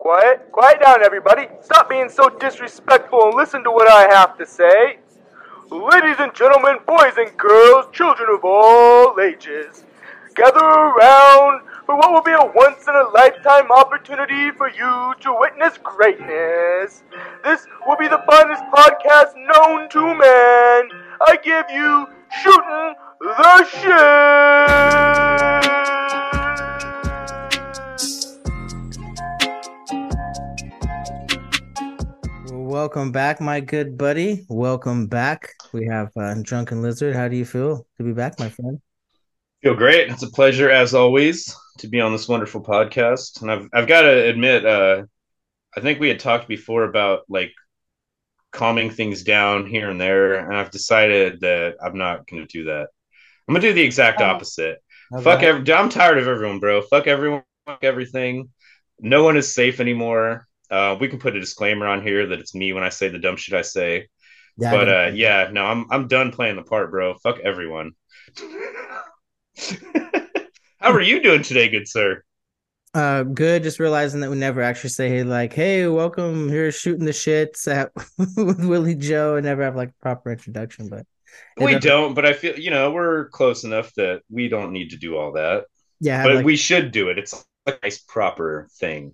Quiet, quiet down, everybody. Stop being so disrespectful and listen to what I have to say. Ladies and gentlemen, boys and girls, children of all ages, gather around for what will be a once in a lifetime opportunity for you to witness greatness. This will be the finest podcast known to man. I give you Shooting the Shit! Welcome back, my good buddy. Welcome back. We have uh, Drunken Lizard. How do you feel to be back, my friend? Feel great. It's a pleasure, as always, to be on this wonderful podcast. And I've I've got to admit, uh, I think we had talked before about like calming things down here and there, and I've decided that I'm not going to do that. I'm gonna do the exact opposite. Okay. Fuck every. I'm tired of everyone, bro. Fuck everyone. Fuck everything. No one is safe anymore. Uh, we can put a disclaimer on here that it's me when I say the dumb shit I say. Yeah, but uh, yeah, no, I'm I'm done playing the part, bro. Fuck everyone. How are you doing today, good sir? Uh, good. Just realizing that we never actually say, like, hey, welcome here, shooting the shits at with Willie Joe," and never have like a proper introduction. But we don't, but I feel you know we're close enough that we don't need to do all that. Yeah, but like, we should do it. It's a nice proper thing.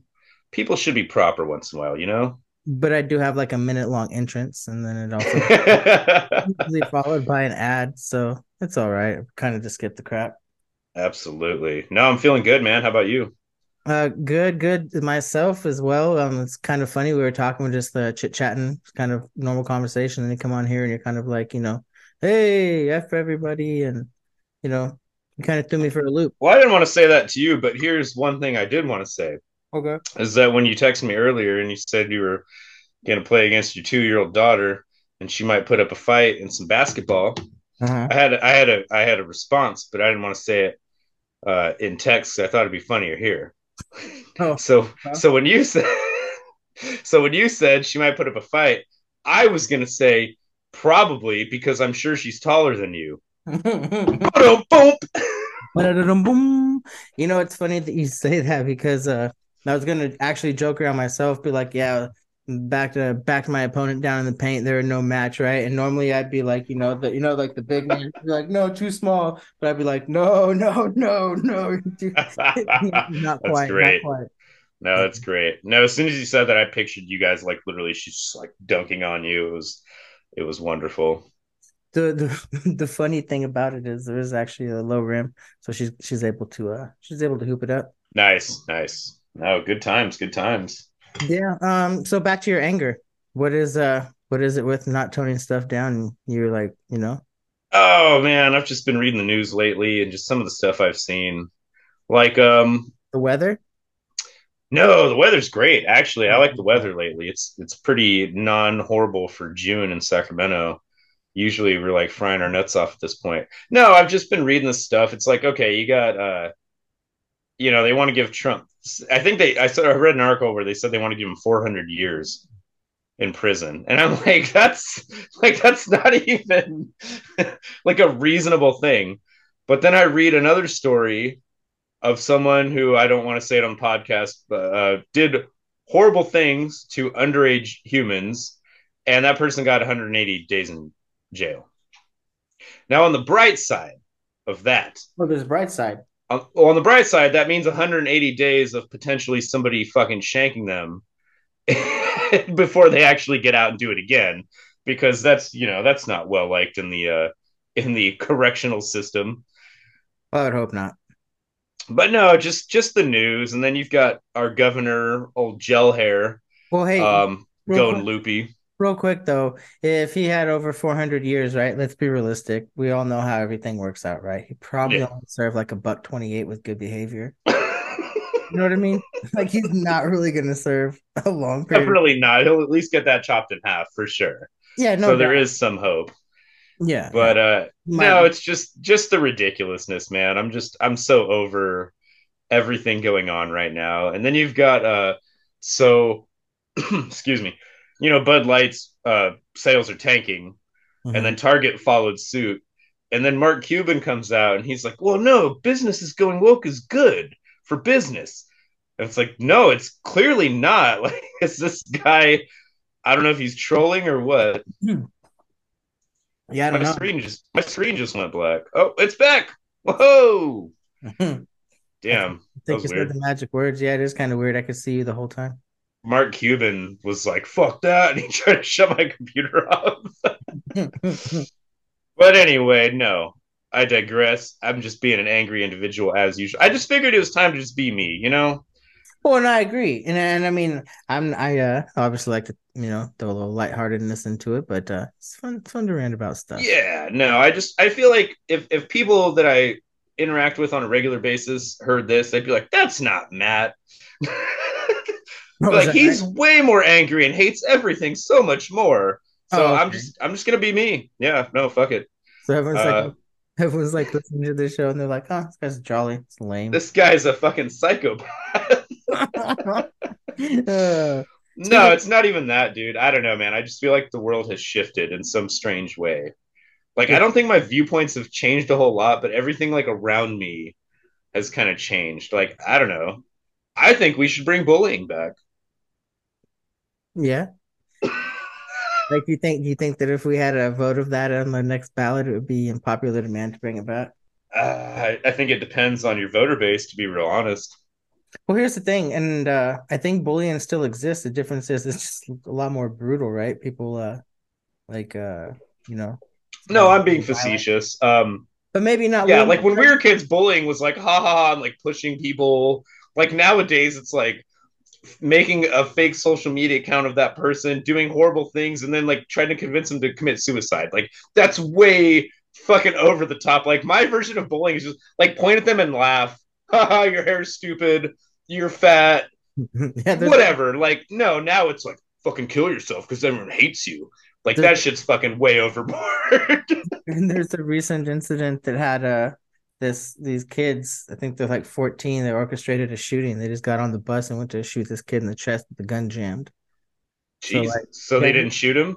People should be proper once in a while, you know. But I do have like a minute long entrance, and then it also followed by an ad, so it's all right. Kind of just get the crap. Absolutely. No, I'm feeling good, man. How about you? Uh, good, good. Myself as well. Um, it's kind of funny. We were talking, with just uh, chit chatting, kind of normal conversation, and you come on here and you're kind of like, you know, hey, F everybody. And, you know, you kind of threw me for a loop. Well, I didn't want to say that to you, but here's one thing I did want to say. Okay. Is that when you texted me earlier and you said you were going to play against your two year old daughter and she might put up a fight in some basketball. Uh-huh. I had I had a I had a response, but I didn't want to say it uh, in text. I thought it'd be funnier here. Oh, so huh? so when you said so when you said she might put up a fight, I was gonna say Probably because I'm sure she's taller than you. you know, it's funny that you say that because uh, I was gonna actually joke around myself, be like, yeah, back to back to my opponent down in the paint. There are no match, right? And normally I'd be like, you know, the you know, like the big man, like, no, too small. But I'd be like, no, no, no, no, not quite, great. not quite. No, that's great. No, as soon as you said that, I pictured you guys like literally she's just like dunking on you. It was it was wonderful. The, the the funny thing about it is there is actually a low rim, so she's she's able to uh she's able to hoop it up. Nice, nice. No, good times, good times. Yeah. Um. So back to your anger. What is uh what is it with not toning stuff down? You're like, you know. Oh man, I've just been reading the news lately, and just some of the stuff I've seen, like um the weather. No, the weather's great. Actually, I like the weather lately. It's it's pretty non horrible for June in Sacramento. Usually we're like frying our nuts off at this point. No, I've just been reading this stuff. It's like, okay, you got uh you know, they want to give Trump I think they I saw I read an article where they said they want to give him 400 years in prison. And I'm like that's like that's not even like a reasonable thing. But then I read another story of someone who I don't want to say it on podcast, but uh, did horrible things to underage humans, and that person got 180 days in jail. Now, on the bright side of that, well, there's a bright side. On, well, on the bright side, that means 180 days of potentially somebody fucking shanking them before they actually get out and do it again, because that's you know that's not well liked in the uh, in the correctional system. I would hope not. But no, just just the news, and then you've got our governor, old gel hair. Well, hey, um, going quick, loopy. Real quick though, if he had over 400 years, right? Let's be realistic. We all know how everything works out, right? He probably yeah. only served like a buck 28 with good behavior. you know what I mean? Like he's not really going to serve a long period. Really not. He'll at least get that chopped in half for sure. Yeah, no. So doubt. there is some hope. Yeah. But uh My, no, it's just just the ridiculousness, man. I'm just I'm so over everything going on right now. And then you've got uh so excuse me. You know, Bud Light's uh sales are tanking mm-hmm. and then Target followed suit. And then Mark Cuban comes out and he's like, "Well, no, business is going woke is good for business." And it's like, no, it's clearly not. Like, it's this guy. I don't know if he's trolling or what. Yeah, I My don't know. screen just my screen just went black. Oh, it's back. Whoa! Damn, that think you weird. said the magic words. Yeah, it is kind of weird. I could see you the whole time. Mark Cuban was like, "Fuck that," and he tried to shut my computer off. But anyway, no, I digress. I'm just being an angry individual as usual. I just figured it was time to just be me, you know? well, and I agree, and and I mean, I'm I uh obviously like to you know throw a little lightheartedness into it, but uh it's fun it's fun to rant about stuff. Yeah, no, I just I feel like if if people that I interact with on a regular basis heard this, they'd be like, "That's not Matt." Like he's right? way more angry and hates everything so much more. So Oh, I'm just I'm just gonna be me. Yeah, no, fuck it. So everyone's Uh, like, everyone's like listening to this show, and they're like, "Oh, this guy's jolly. It's lame." This guy's a fucking psychopath. Uh, No, it's not even that, dude. I don't know, man. I just feel like the world has shifted in some strange way. Like I don't think my viewpoints have changed a whole lot, but everything like around me has kind of changed. Like I don't know. I think we should bring bullying back. Yeah. Like you think you think that if we had a vote of that on the next ballot, it would be in popular demand to bring it back? Uh, I, I think it depends on your voter base, to be real honest. Well, here's the thing, and uh, I think bullying still exists. The difference is it's just a lot more brutal, right? People, uh, like, uh, you know. No, I'm being violent. facetious. Um, but maybe not. yeah, like when we were kids, bullying was like ha ha ha and like pushing people. Like nowadays, it's like making a fake social media account of that person, doing horrible things, and then like trying to convince them to commit suicide. Like that's way fucking over the top. Like my version of bullying is just like point at them and laugh. Haha, your hair's stupid. You're fat. yeah, Whatever. Like no, now it's like fucking kill yourself because everyone hates you. Like There's- that shit's fucking way overboard. And there's a recent incident that had uh this these kids, I think they're like 14, they orchestrated a shooting. They just got on the bus and went to shoot this kid in the chest with the gun jammed. So, Jeez. like, so they didn't shoot him.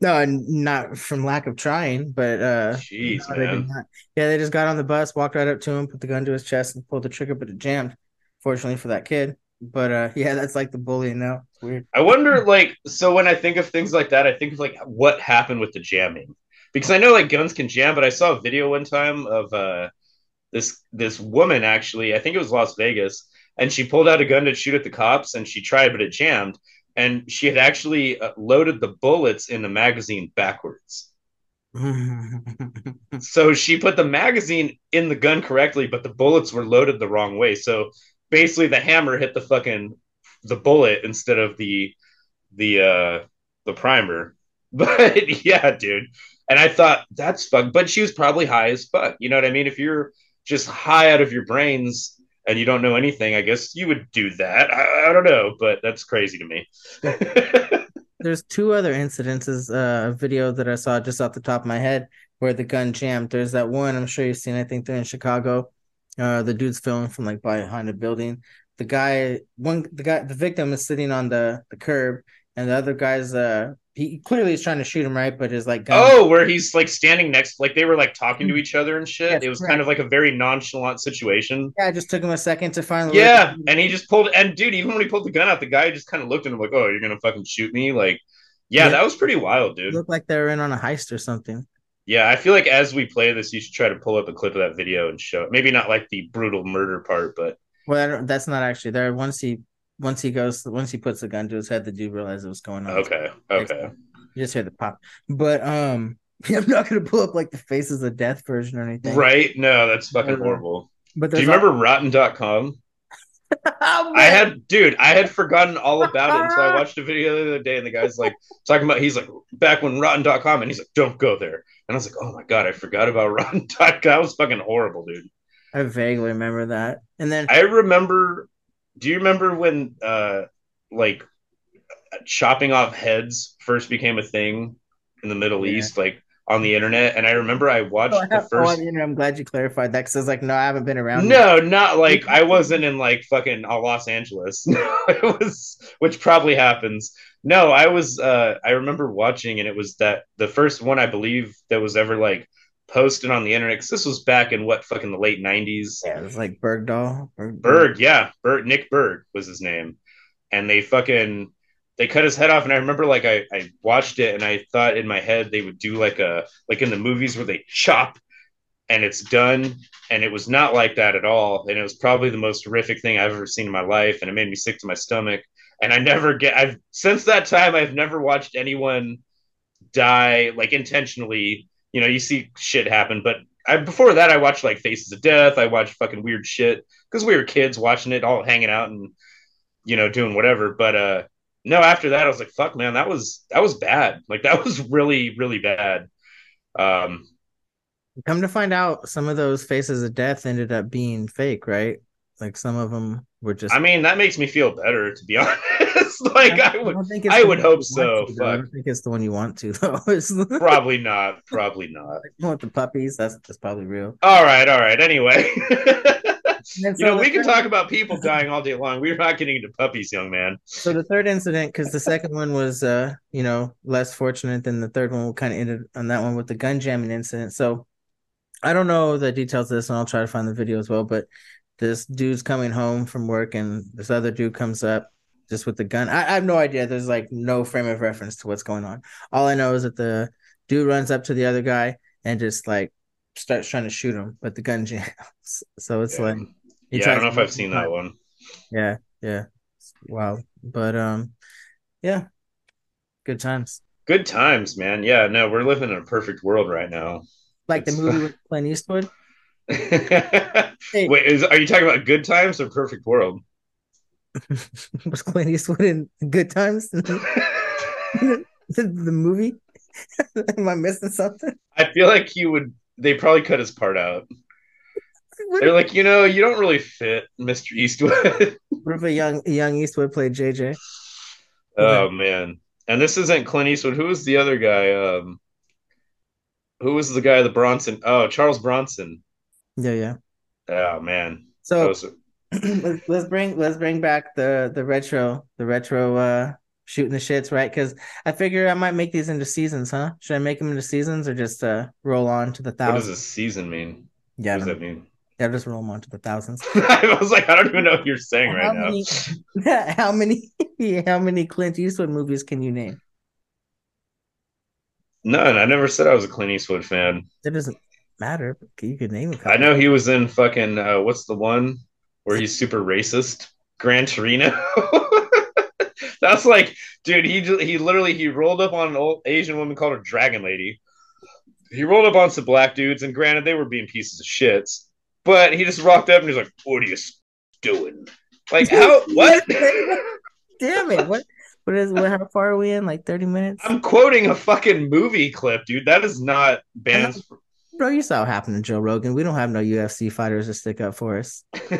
No, not from lack of trying, but uh Jeez, no, man. Yeah, they just got on the bus, walked right up to him, put the gun to his chest, and pulled the trigger, but it jammed. Fortunately for that kid. But uh yeah, that's like the bullying now. Weird. I wonder, like, so when I think of things like that, I think of like what happened with the jamming, because I know like guns can jam, but I saw a video one time of uh this this woman actually, I think it was Las Vegas, and she pulled out a gun to shoot at the cops, and she tried, but it jammed, and she had actually uh, loaded the bullets in the magazine backwards. So she put the magazine in the gun correctly, but the bullets were loaded the wrong way. So basically, the hammer hit the fucking the bullet instead of the the uh the primer. But yeah, dude. And I thought that's. But she was probably high as fuck. You know what I mean? If you're just high out of your brains and you don't know anything, I guess you would do that. I, I don't know, but that's crazy to me. There's two other incidences, uh, a video that I saw just off the top of my head where the gun jammed. There's that one I'm sure you've seen. I think they're in Chicago. Uh, the dude's filming from like behind a building. The guy, one, the guy, the victim is sitting on the the curb, and the other guy's uh, he clearly is trying to shoot him right, but his like gun. Oh, where he's like standing next, like they were like talking to each other and shit. Yes, it was correct. kind of like a very nonchalant situation. yeah, it just took him a second to finally. Yeah, and he just pulled, and dude, even when he pulled the gun out, the guy just kind of looked at him like, "Oh, you're gonna fucking shoot me?" Like, yeah, Yeah. that was pretty wild, It dude. looked like they were in on a heist or something. Yeah, I feel like as we play this, you should try to pull up a clip of that video and show it. Maybe not like the brutal murder part, but Well, I don't, that's not actually there. Once he once he goes once he puts the gun to his head, the dude realizes what's going on. okay, okay. You just hear the pop. But um I'm not gonna pull up like the faces of death version or anything. Right? No, that's fucking Uh, horrible. But Do you remember Rotten.com? Oh, I had, dude, I had forgotten all about it until I watched a video the other day, and the guy's like talking about, he's like, back when Rotten.com, and he's like, don't go there. And I was like, oh my God, I forgot about Rotten.com. That was fucking horrible, dude. I vaguely remember that. And then I remember. Do you remember when, uh, like, chopping off heads first became a thing in the Middle Yeah. East, like on the internet? And I remember I watched Oh, the oh, first. Mean, I'm glad you clarified that because I was like, no, I haven't been around. No, not like I wasn't in like fucking uh, Los Angeles. It was, which probably happens. No, I was. uh I remember watching, and it was that the first one I believe that was ever like posted on the internet because this was back in what fucking the late '90s. Yeah, it was like Bergdahl. Berg, Berg, yeah, Berg, Nick Berg was his name, and they fucking they cut his head off. And I remember like I I watched it and I thought in my head they would do like a like in the movies where they chop and it's done. And it was not like that at all. And it was probably the most horrific thing I've ever seen in my life. And it made me sick to my stomach. And I never get, I've, since that time, I've never watched anyone die like intentionally. You know, you see shit happen, but I, before that, I watched like Faces of Death. I watched fucking weird shit because we were kids watching it, all hanging out and, you know, doing whatever. But, uh, no, after that, I was like, fuck, man, that was, that was bad. Like, that was really, really bad. Um, Come to find out, some of those faces of death ended up being fake, right? Like some of them were just. I mean, that makes me feel better, to be honest. like I, would, don't think I would hope so. to. I don't think it's the one you want to though. Probably not. Probably not. one with the puppies. That's that's probably real. All right, all right. Anyway, And you know, we can third- talk about people dying all day long. We're not getting into puppies, young man. So the third incident, because the second one was, uh, you know, less fortunate than the third one. We Kind of ended on that one with the gun jamming incident. So I don't know the details of this, and I'll try to find the video as well. But this dude's coming home from work, and this other dude comes up just with the gun. I, I have no idea. There's like no frame of reference to what's going on. All I know is that the dude runs up to the other guy and just like starts trying to shoot him, but the gun jams. So it's Yeah. like Yeah, I don't know if I've seen that one. yeah, yeah. Wow. But um yeah. Good times. Good times, man. Yeah, no, we're living in a perfect world right now. Like the movie with Clint Eastwood. Wait, is are you talking about good times or perfect world? was Clint Eastwood in Good Times? the, the movie? Am I missing something? I feel like you would. They probably cut his part out. What They're like, you know, you don't really fit, Mr. Eastwood. what if a young young Eastwood played JJ? oh man. And this isn't Clint Eastwood. Who was the other guy? Um who was the guy the Bronson? Oh, Charles Bronson. Yeah, yeah. Oh man. So was- let's, let's bring let's bring back the the retro the retro uh shooting the shits right because I figure I might make these into seasons, huh? Should I make them into seasons or just uh roll on to the thousands? what does a season mean? Yeah, What does that mean? yeah, just roll them on to the thousands. I was like, I don't even know what you're saying right how now. how many how many Clint Eastwood movies can you name? None. I never said I was a Clint Eastwood fan. It doesn't matter. You could name a. I know he was in fucking uh, what's the one where he's super racist? Gran Torino. That's like, dude. He he literally he rolled up on an old Asian woman called her Dragon Lady. He rolled up on some black dudes, and granted, they were being pieces of shits. But he just rocked up and he's like, "What are you doing?" Like, how? What? Damn it! What? What is? What? How far are we in? Like thirty minutes? I'm quoting a fucking movie clip, dude. That is not bands. Bro, you saw what happened to Joe Rogan. We don't have no UFC fighters to stick up for us.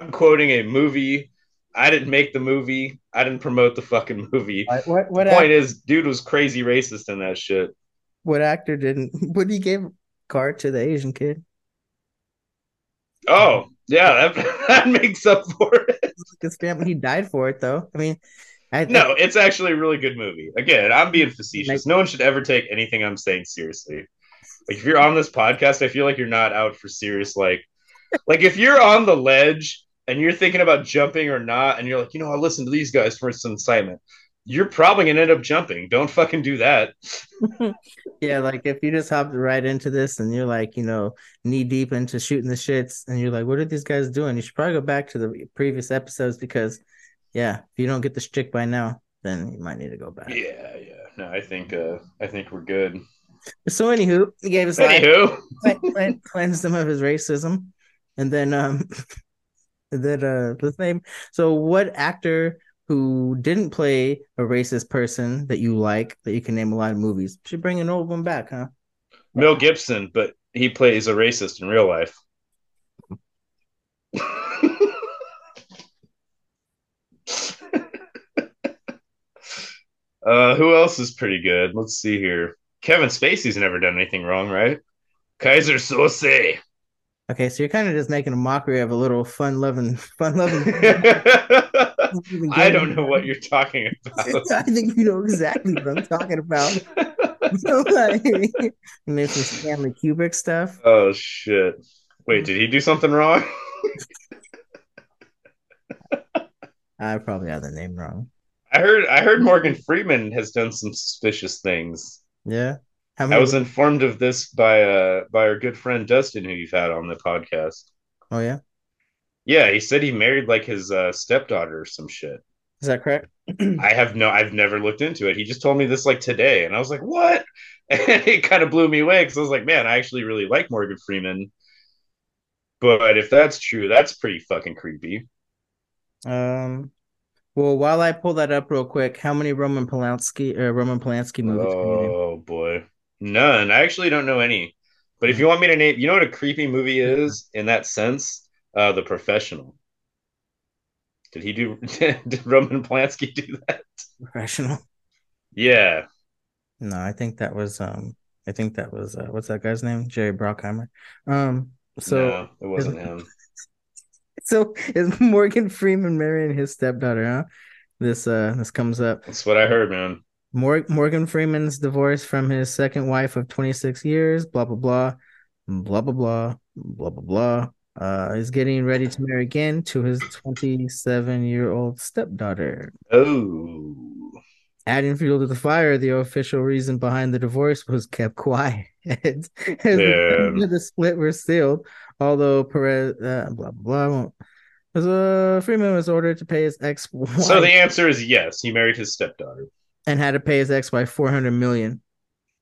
I'm quoting a movie. I didn't make the movie. I didn't promote the fucking movie. What? What? What, The point act- is, dude was crazy racist in that shit. what actor didn't? What he gave a card to the Asian kid? Oh, yeah, that, that makes up for it. His family. He died for it, though. I mean, I No, it's actually a really good movie. Again, I'm being facetious. No one should ever take anything I'm saying seriously. Like if you're on this podcast, I feel like you're not out for serious. Like, like if you're on the ledge and you're thinking about jumping or not, and you're like, you know, I'll listen to these guys for some excitement. You're probably gonna end up jumping. Don't fucking do that. Yeah, like if you just hopped right into this and you're like, you know, knee deep into shooting the shits, and you're like, what are these guys doing? You should probably go back to the previous episodes because, yeah, if you don't get the stick by now, then you might need to go back. Yeah, yeah. No, I think uh I think we're good. So, anywho, he gave his life, Anywho, clean- cleansed him of his racism, and then, um, and then, uh, let's name. So, what actor who didn't play a racist person that you like that you can name a lot of movies should bring an old one back, huh? Mel Gibson, but he plays a racist in real life. uh, who else is pretty good? Let's see here. Kevin Spacey's never done anything wrong, right? Keyser Söze. Okay, so you're kind of just making a mockery of a little fun-loving, fun-loving. I don't know what you're talking about. I think you know exactly what I'm talking about. like, he made some Stanley Kubrick stuff. Oh shit! Wait, did he do something wrong? I probably have the name wrong. I heard I heard Morgan Freeman has done some suspicious things. Yeah. How I was informed of this by uh by our good friend Dustin, who you've had on the podcast. oh yeah, Yeah, he said he married like his uh, stepdaughter or some shit. is that correct? I have no, I've never looked into it. He just told me this like today, and I was like, "What?" And it kind of blew me away because I was like, "Man, I actually really like Morgan Freeman." But if that's true, that's pretty fucking creepy. Um. Well, while I pull that up real quick, how many Roman Polanski uh, Roman Polanski movies? Oh boy, none. I actually don't know any. But if you want me to name, you know what a creepy movie is in that sense? Uh, The Professional. Did he do? did Roman Polanski do that? Professional. Yeah. No, I think that was um. I think that was uh, what's that guy's name? Jerry Bruckheimer. Um. So no, it wasn't him. so is Morgan Freeman marrying his stepdaughter? Huh? This uh, this comes up. That's what I heard, man. Mor- Morgan Freeman's divorce from his second wife of 26 years. Blah blah blah, blah blah blah, blah blah blah. Uh, is getting ready to marry again to his 27 year old stepdaughter. Oh. Adding fuel to the fire, the official reason behind the divorce was kept quiet. As yeah. the split were sealed, although Perez, uh, blah, blah, blah, I won't. As, uh, Freeman was ordered to pay his ex so the answer is yes. He married his stepdaughter. and had to pay his ex wife 400 million.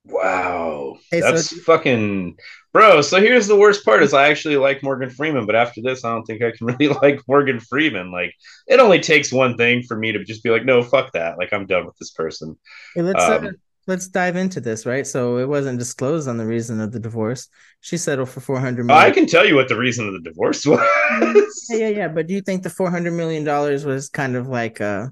Wow, Hey, that's do- fucking bro. So here's the worst part: is I actually like Morgan Freeman, but after this, I don't think I can really like Morgan Freeman. Like, it only takes one thing for me to just be like, no, fuck that. Like, I'm done with this person. Hey, let's uh, Um, let's dive into this, right? So it wasn't disclosed on the reason of the divorce. She settled for four hundred I can tell you what the reason of the divorce was. yeah, yeah, yeah. But do you think the four hundred million dollars was kind of like uh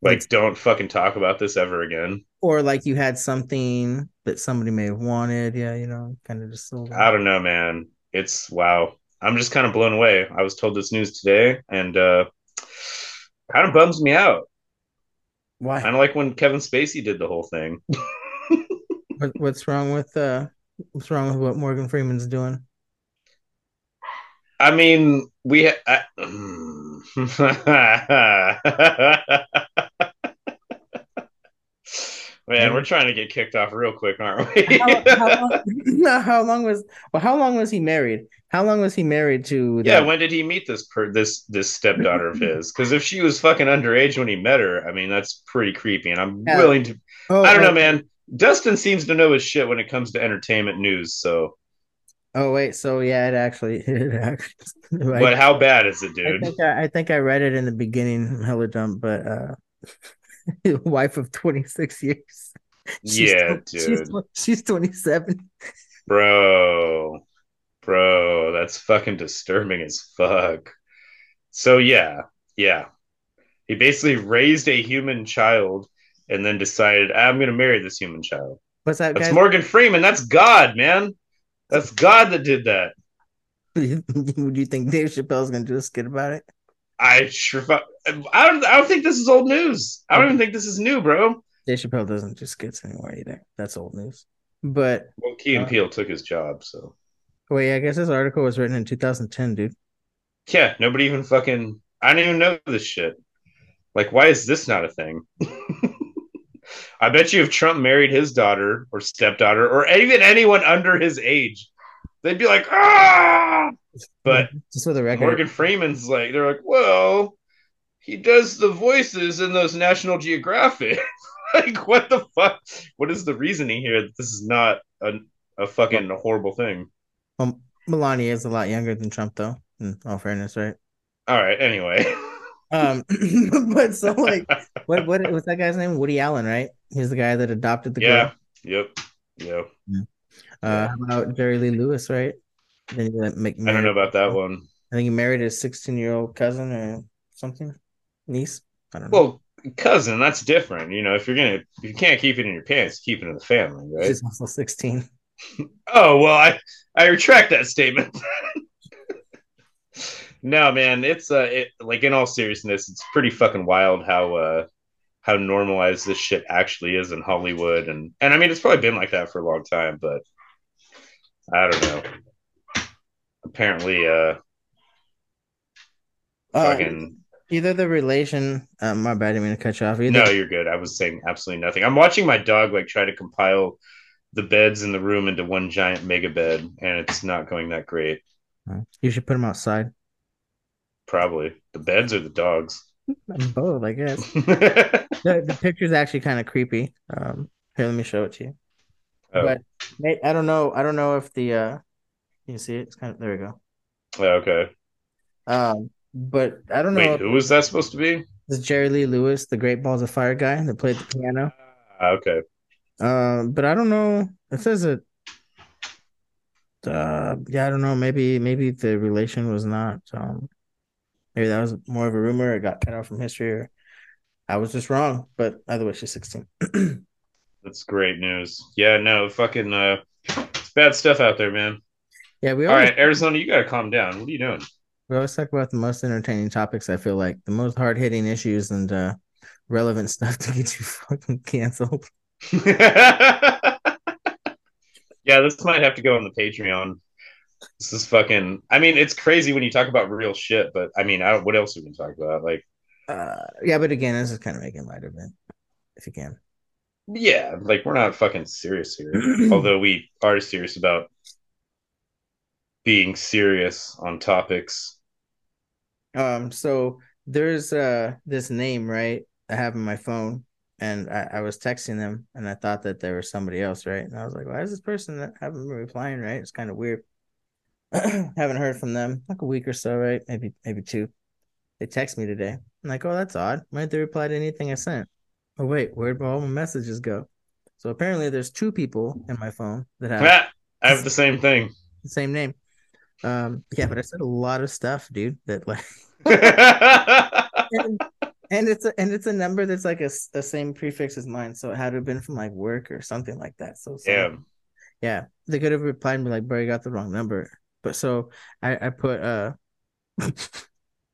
like, don't fucking talk about this ever again. or like you had something that somebody may have wanted? Yeah, you know, kind of just. I don't know, man. It's wow. I'm just kind of blown away. I was told this news today, and uh kind of bums me out. Why? Kind of like when Kevin Spacey did the whole thing. What, what's wrong with uh what's wrong with what Morgan Freeman's doing? I mean, we. Ha- I- Man, we're trying to get kicked off real quick, aren't we? How, how, long, no, how long was well? How long was he married? How long was he married to? yeah, when did he meet this per this this stepdaughter of his? Because if she was fucking underage when he met her, I mean, that's pretty creepy. And I'm Yeah. willing to. Oh, I don't know, oh, man. Dustin seems to know his shit when it comes to entertainment news. So, Oh wait, so yeah, it actually, it actually. I- but how bad is it, I dude? think I, I think I read it in the beginning, hella dumb, but uh wife of 26 years. Yeah, She's, dude. tw- she's 27. Bro, bro, that's fucking disturbing as fuck. So yeah, yeah. He basically raised a human child and then decided, I'm gonna marry this human child. What's that That's? Morgan Freeman. That's God, man. That's God that did that. Would you think Dave Chappelle's gonna do a skit about it? I sure. I don't. I don't think this is old news. I don't even think this is new, bro. Dave Chappelle doesn't do skits anymore either. That's old news. But Well, Key and Uh, Peele took his job, so wait, I guess this article was written in 2010, dude. yeah. Nobody even fucking. I don't even know this shit. Like, why is this not a thing? I bet you if Trump married his daughter or stepdaughter or even anyone under his age, they'd be like, ah. But just for the record, Morgan Freeman's like, they're like, well, he does the voices in those National Geographic. like, what the fuck? What is the reasoning here that this is not a, a fucking horrible thing? well, Melania is a lot younger than Trump, though. In all fairness, right? All right, anyway. Um, but so like, what what was that guy's name? Woody Allen, right? He's the guy that adopted the yeah, girl. yep, yep. Uh, how about Jerry Lee Lewis, right? Then he like, I don't know about that one. I think he married his 16 year old cousin or something, niece. I don't know. Well, cousin, that's different. You know, if you're gonna, if you can't keep it in your pants, keep it in the family, right? she's also 16. Oh well, I I retract that statement. no, man, it's uh, it, like in all seriousness, it's pretty fucking wild how uh how normalized this shit actually is in Hollywood, and and I mean it's probably been like that for a long time, but I don't know. Apparently, uh, Uh, fucking either the relation. Um, my bad. I didn't mean to cut you off. Either, no, you're good. I was saying absolutely nothing. I'm watching my dog like try to compile the beds in the room into one giant mega bed, and it's not going that great. you should put them outside. Probably the beds or the dogs. Both, I guess. the, the picture's actually kind of creepy. Um, here, let me show it to you. Oh, But I don't know. I don't know if the uh, you see it. It's kind of there. We go. Yeah, okay. Um, but I don't know. Wait, if who was that supposed to be? this is Jerry Lee Lewis, the Great Balls of Fire guy that played the piano. Ah, okay. Um, but I don't know. It says it. Uh, yeah, I don't know. Maybe, maybe the relation was not. Um, maybe that was more of a rumor. It got cut out from history, or I was just wrong. But either way, she's sixteen. That's great news. Yeah, no, fucking uh it's bad stuff out there, man. Yeah, we All always right, Arizona, you gotta calm down. What are you doing? we always talk about the most entertaining topics. I feel like the most hard hitting issues and uh, relevant stuff to get you fucking canceled. yeah, this might have to go on the Patreon. This is fucking I mean, it's crazy when you talk about real shit, but I mean, I don't what else are we can talk about? Like Uh, yeah, but again, this is kind of making light of it, if you can. yeah, like we're not fucking serious here. Although we are serious about being serious on topics. Um, so there's uh this name, right? I have in my phone, and I, I was texting them, and I thought that there was somebody else, right? And I was like, why is this person that haven't been replying, right? It's kind of weird. haven't heard from them like a week or so, right? Maybe maybe two. They text me today. I'm like, oh, that's odd. Why didn't they reply to anything I sent? Oh wait, where'd all my messages go? So apparently, there's two people in my phone that have I have the same thing. the same name. Um, yeah, but I said a lot of stuff, dude. That like. and, and it's a and it's a number that's like a, the same prefix as mine, so it had to have been from like work or something like that. So, so yeah. yeah, they could have replied and be like, "Bro, you got the wrong number." But so I I put uh,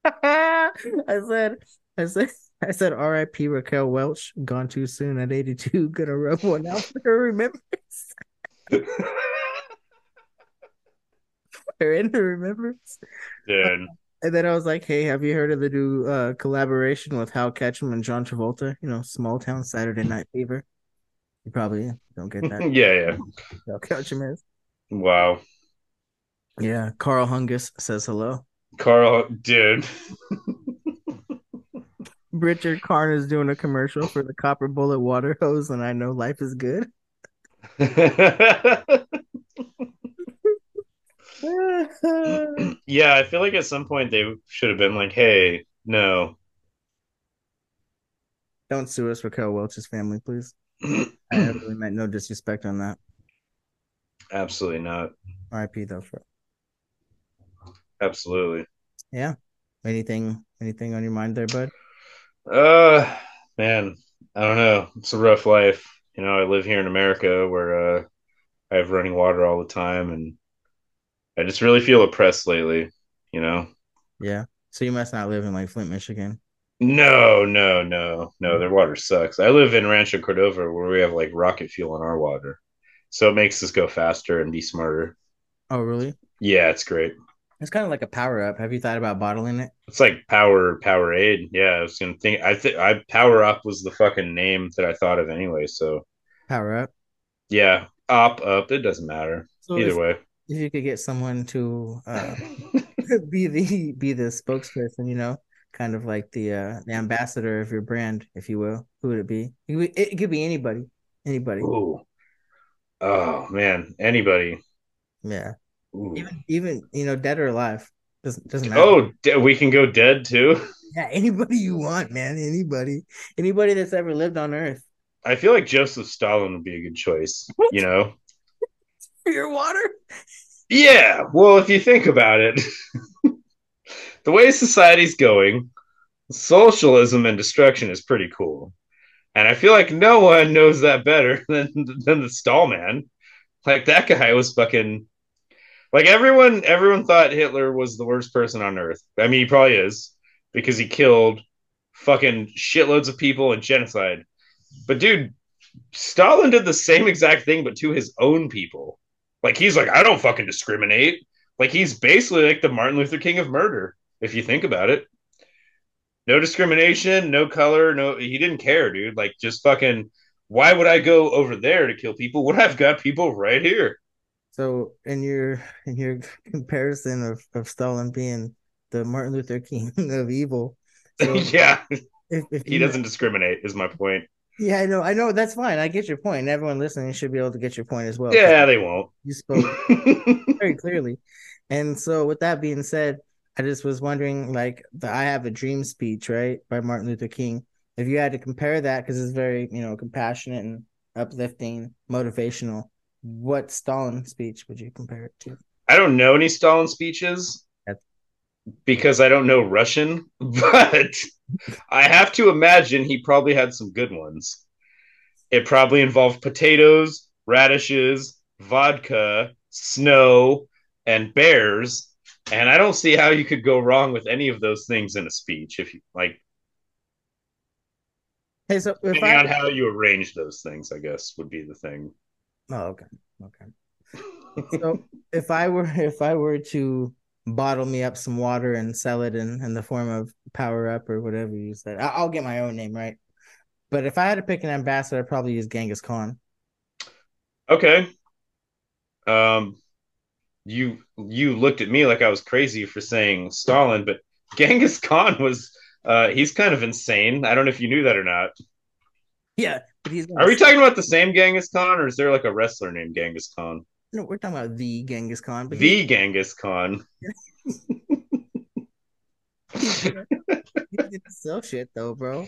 I said I said I said R.I.P. Raquel Welch, gone too soon at eighty two. Gonna rub one out for her remembrance. Or in her remembrance. Dude. And then I was like, "Hey, have you heard of the new uh, collaboration with Hal Ketchum and John Travolta? You know, Small Town Saturday Night Fever." You probably don't get that. yeah, yeah. Hal Ketchum is. Wow. Yeah, Carl Hungus says hello. Carl, dude. Richard Karn is doing a commercial for the Copper Bullet water hose, and I know life is good. yeah, I feel like at some point they should have been like, hey, no. don't sue us, for Raquel Welch's family, please. I really meant no disrespect on that. Absolutely not. R.I.P. though. For Absolutely. yeah, anything, anything on your mind there, bud? Uh, man, I don't know. It's a rough life. You know, I live here in America where uh, I have running water all the time, and I just really feel oppressed lately. You know? Yeah. So you must not live in like Flint, Michigan. No, no, no, no. Their water sucks. I live in Rancho Cordova where we have like rocket fuel in our water, so it makes us go faster and be smarter. Oh, really? Yeah, it's great. It's kind of like a power up. Have you thought about bottling it? It's like Power Powerade. Yeah, I was gonna think. I think I Power Up was the fucking name that I thought of anyway. So Power up. yeah, Op Up. It doesn't matter So either way. If you could get someone to uh, be the be the spokesperson, you know, kind of like the uh, the ambassador of your brand, if you will, who would it be? It could be, it could be anybody, anybody. Ooh. Oh man, anybody. Yeah, Ooh. even even you know, dead or alive, doesn't doesn't matter. Oh, de- we can go dead too. yeah, anybody you want, man, anybody, anybody that's ever lived on Earth. I feel like Joseph Stalin would be a good choice. You know. Your water. Yeah, well, if you think about it, the way society's going, socialism and destruction is pretty cool. And I feel like no one knows that better than than the Stallman. Like that guy was fucking like everyone everyone thought Hitler was the worst person on earth. I mean, he probably is because he killed fucking shitloads of people and genocide. But dude, Stalin did the same exact thing, but to his own people. Like he's like, I don't fucking discriminate. Like he's basically like the Martin Luther King of murder, if you think about it. No discrimination, no color, no he didn't care, dude. Like just fucking why would I go over there to kill people when I've got people right here? So in your in your comparison of, of Stalin being the Martin Luther King of evil. So yeah. If, if he doesn't discriminate is my point. Yeah, I know. I know. That's fine. I get your point. Everyone listening should be able to get your point as well. Yeah, they won't. You spoke very clearly. And so, with that being said, I just was wondering, like, the "I Have a Dream" speech, right, by Martin Luther King. If you had to compare that, because it's very, you know, compassionate and uplifting, motivational, what Stalin speech would you compare it to? I don't know any Stalin speeches because I don't know Russian, but I have to imagine he probably had some good ones. It probably involved potatoes, radishes, vodka, snow, and bears. And I don't see how you could go wrong with any of those things in a speech if you like. Hey, so depending I... on how you arrange those things, I guess would be the thing. Oh, okay, okay. so if I were if I were to bottle me up some water and sell it in, in the form of power up or whatever you said. I'll get my own name right. But if I had to pick an ambassador, I'd probably use Genghis Khan. Okay. Um, you you looked at me like I was crazy for saying Stalin, but Genghis Khan was uh he's kind of insane. I don't know if you knew that or not. Yeah, but he's. Are we talking about the same Genghis Khan, or is there like a wrestler named Genghis Khan? No, we're talking about the Genghis Khan. But the Genghis Khan. he's sell shit though, bro.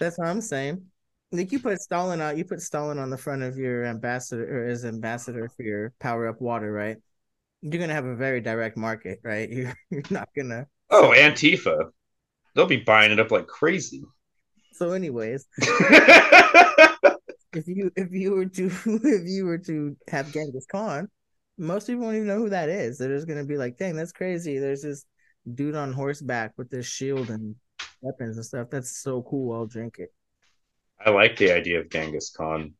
That's what I'm saying. Like you put Stalin out, you put Stalin on the front of your ambassador or as ambassador for your power up water, right? You're gonna have a very direct market, right? You're, you're not gonna. Oh, Antifa, they'll be buying it up like crazy. So, anyways, you if you were to if you were to have Genghis Khan, most people won't even know who that is. They're just gonna be like, "Dang, that's crazy." There's this dude on horseback with this shield and weapons and stuff. That's so cool. I'll drink it. I like the idea of Genghis Khan.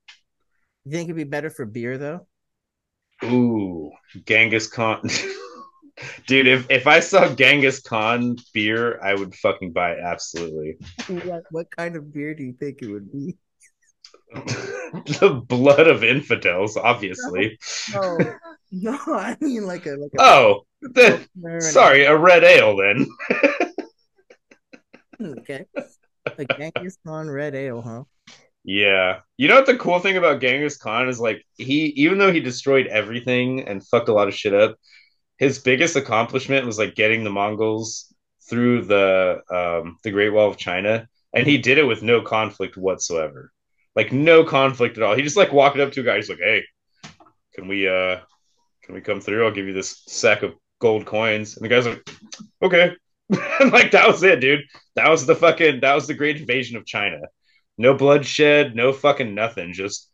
You think it'd be better for beer though? Ooh, Genghis Khan. Dude, if, if I saw Genghis Khan beer, I would fucking buy it absolutely. What, what kind of beer do you think it would be? the blood of infidels, obviously. No, no, no I mean like a like a oh, then, sorry, a red ale then. okay, a Genghis Khan red ale, huh? Yeah, you know what the cool thing about Genghis Khan is like he, even though he destroyed everything and fucked a lot of shit up, his biggest accomplishment was like getting the Mongols through the um, the Great Wall of China, and he did it with no conflict whatsoever like no conflict at all. He just like walked up to a guy. He's like, "Hey, can we uh can we come through? I'll give you this sack of gold coins." And the guy's like, "Okay." like that was it, dude. That was the fucking that was the great invasion of China. No bloodshed, no fucking nothing. Just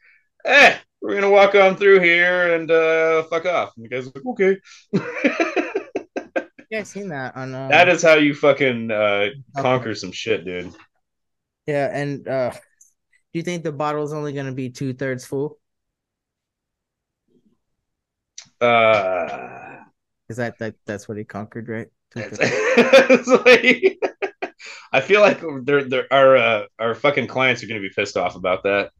eh, we're gonna walk on through here and uh fuck off. And the guy's like, okay. yeah, I've seen that on. Um... That is how you fucking uh conquer some shit, dude. Yeah, and uh do you think the bottle is only going to be two thirds full? Uh, is that, that that's what he conquered, right? like, I feel like there, there, our uh, our fucking clients are going to be pissed off about that.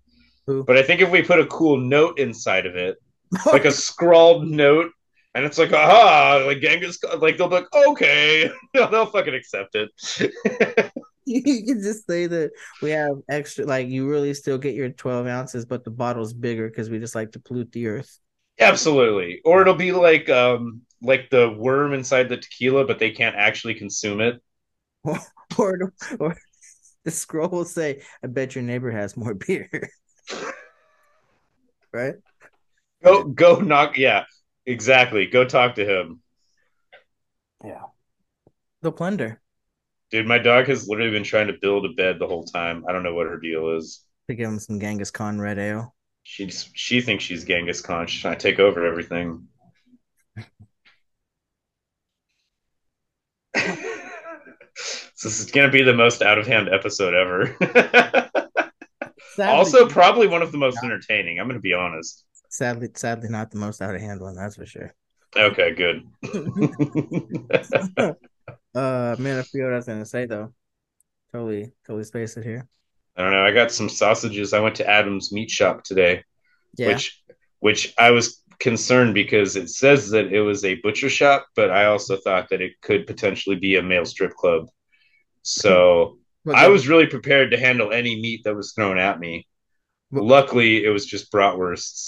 Who? But I think if we put a cool note inside of it, like a scrawled note, and it's like, aha, like Genghis, like they'll be like, okay, they'll fucking accept it. you can just say that we have extra like you really still get your 12 ounces but the bottle's bigger because we just like to pollute the earth. Absolutely. Or it'll be like um like the worm inside the tequila but they can't actually consume it. Or or, or the scroll will say i bet your neighbor has more beer. Right? Go go knock yeah exactly. Go talk to him. Yeah. The plunder Dude, my dog has literally been trying to build a bed the whole time. I don't know what her deal is. To give him some Genghis Khan red ale. She's she thinks she's Genghis Khan. She's trying to take over everything. This is gonna be the most out of hand episode ever. Sadly, also, probably one of the most entertaining. I'm gonna be honest. sadly, sadly, not the most out of hand one. That's for sure. Okay, good. Uh, man, I forget what I was gonna say though. Totally, totally spaced it here. I don't know. I got some sausages. I went to Adam's meat shop today, Yeah, which which I was concerned because it says that it was a butcher shop, but I also thought that it could potentially be a male strip club. So What I was really prepared to handle any meat that was thrown at me. What- Luckily, it was just bratwursts.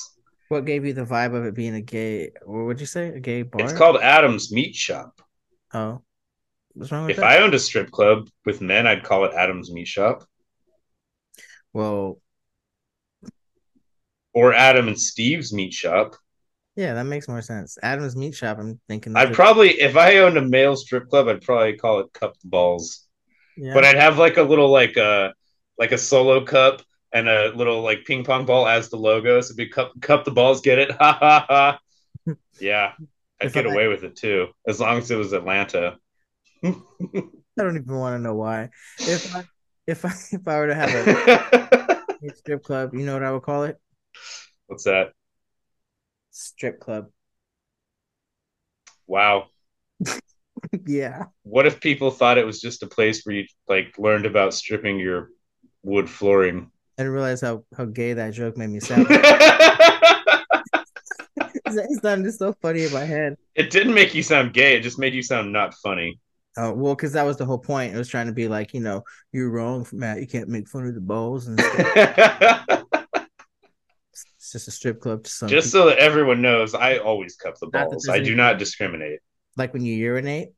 What gave you the vibe of it being a gay? What would you say? A gay bar? It's called Adam's Meat Shop. Oh, what's wrong If that? I owned a strip club with men, I'd call it Adam's Meat Shop Well, or Adam and Steve's Meat Shop. yeah, that makes more sense. Adam's Meat Shop. I'm thinking. I'd probably, if I owned a male strip club, I'd probably call it Cup Balls. yeah. But I'd have like a little like a like a solo cup and a little like ping pong ball as the logo. So it'd be cup cup the balls, get it? Ha ha ha. Yeah, I'd get away with it too, as long as it was Atlanta. I don't even want to know why. If I if I if I were to have a strip club, you know what I would call it? What's that? Strip club. Wow. yeah. What if people thought it was just a place where you like learned about stripping your wood flooring? I didn't realize how how gay that joke made me sound. it sounded so funny in my head. it didn't make you sound gay. It just made you sound not funny. Oh well, because that was the whole point. It was trying to be like, you know, you're wrong, Matt. You can't make fun of the balls, and stuff. it's just a strip club. To some Just people. so that everyone knows, I always cup the Not balls. I do not discriminate. like when you urinate.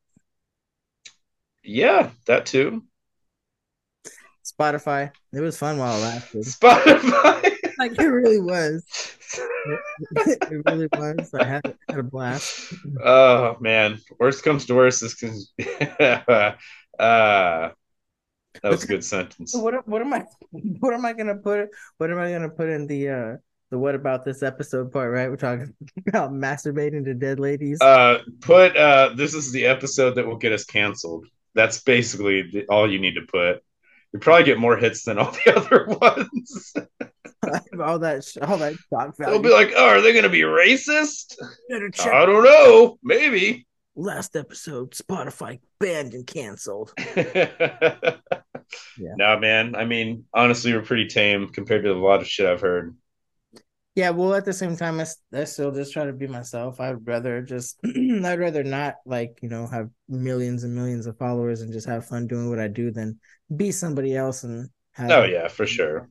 Yeah, that too. Spotify. It was fun while it lasted. Spotify. Like it really was. it really was. I had had a blast. oh man, worst comes to worst. This can. uh, that was a good sentence. What what am I what am I gonna put what am I gonna put in the uh the what about this episode part, right? We're talking about masturbating to dead ladies. Uh, put. Uh, this is the episode that will get us canceled. That's basically the, all you need to put. You probably get more hits than all the other ones. all that all that shock They'll be like, "Oh, are they going to be racist?" I don't know. Maybe. last episode. Spotify banned and canceled. No, man. I mean, honestly, we're pretty tame compared to a lot of shit I've heard. Yeah, well, at the same time, I still just try to be myself. I'd rather just, I'd rather not like you know have millions and millions of followers and just have fun doing what I do than be somebody else and have. Oh yeah, for sure.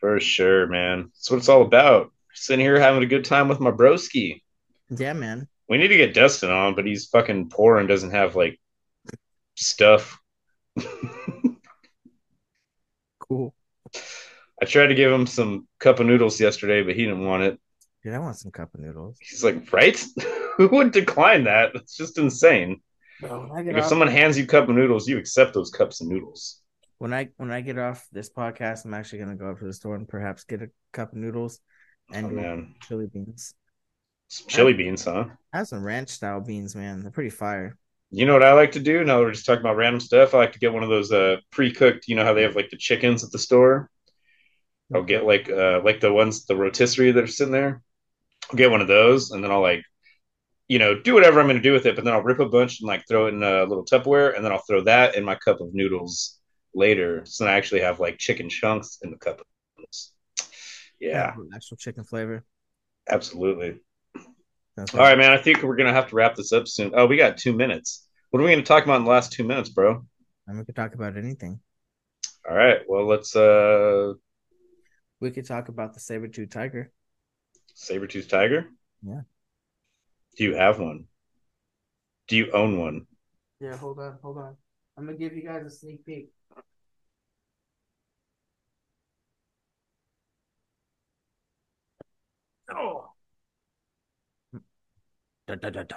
For sure, man. That's what it's all about. Sitting here having a good time with my broski. Yeah, man. We need to get Dustin on, but he's fucking poor and doesn't have like stuff. Cool. I tried to give him some cup of noodles yesterday, but he didn't want it. Dude, I want some cup of noodles. He's like, right? Who would decline that? That's just insane. Bro, when Like, if off, someone hands you cup of noodles, you accept those cups of noodles. when I when I get off this podcast, I'm actually gonna go up to the store and perhaps get a cup of noodles and Oh, man. chili beans. Some chili beans, huh? I have some ranch style beans, man. They're pretty fire. You know what I like to do? Now that we're just talking about random stuff. I like to get one of those uh, pre-cooked. You know how they have like the chickens at the store. I'll get like uh, like the ones the rotisserie that are sitting there. I'll get one of those, and then I'll like, you know, do whatever I'm going to do with it. But then I'll rip a bunch and like throw it in a little Tupperware, and then I'll throw that in my cup of noodles later. So then I actually have like chicken chunks in the cup of noodles. Yeah, actual chicken flavor. absolutely. That's All right, man. I think we're gonna have to wrap this up soon. Oh, we got two minutes. What are we gonna talk about in the last two minutes, bro? And we could talk about anything. All right. Well, let's uh We could talk about the saber tooth tiger. saber-tooth tiger. Yeah. Do you have one? Do you own one? Yeah, hold on, hold on. I'm gonna give you guys a sneak peek. Oh. Da, da, da, da.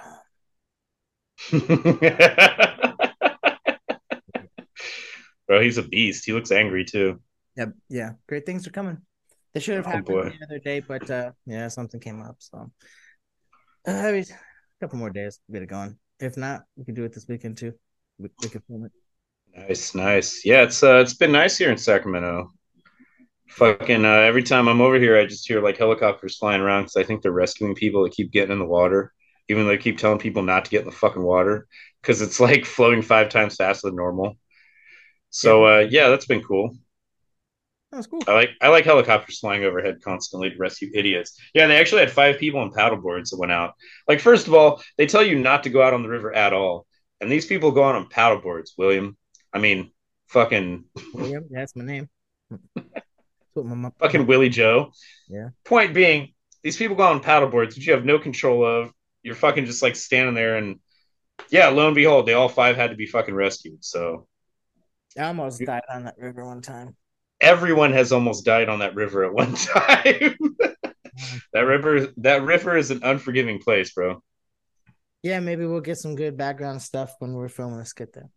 bro, he's a beast. He looks angry too. Yeah, yeah. Great things are coming. They should have Oh, happened boy. the other day, but uh yeah, something came up. So uh, I mean, a couple more days, get it going. If not, we can do it this weekend too. we, we can film it. Nice, nice. Yeah, it's uh, it's been nice here in Sacramento. Fucking uh, every time I'm over here, I just hear like helicopters flying around because I think they're rescuing people that keep getting in the water, even though they keep telling people not to get in the fucking water because it's like floating five times faster than normal. So uh, yeah, that's been cool. That's cool. I like I like helicopters flying overhead constantly to rescue idiots. Yeah, they actually had five people on paddleboards that went out. Like, first of all, they tell you not to go out on the river at all, and these people go out on paddleboards. William, I mean, fucking William, that's my name. That's what my mom. fucking Willie Joe. Yeah. Point being, these people go on paddleboards, which you have no control of. You're fucking just like standing there, and yeah, lo and behold, they all five had to be fucking rescued. So I almost died on that river one time. Everyone has almost died on that river at one time. that river, that river is an unforgiving place, bro. Yeah, maybe we'll get some good background stuff when we're filming this skit there.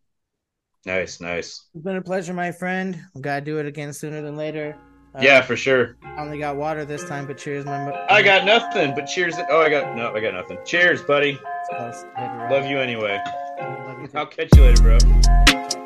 Nice, nice. It's been a pleasure, my friend. We gotta do it again sooner than later. Uh, Yeah, for sure. I only got water this time, but cheers, my. mo- I got nothing, but cheers. Oh, I got no, I got nothing. Cheers, buddy. Close. Hit it right. Love you anyway. Love you. I'll catch you later, bro.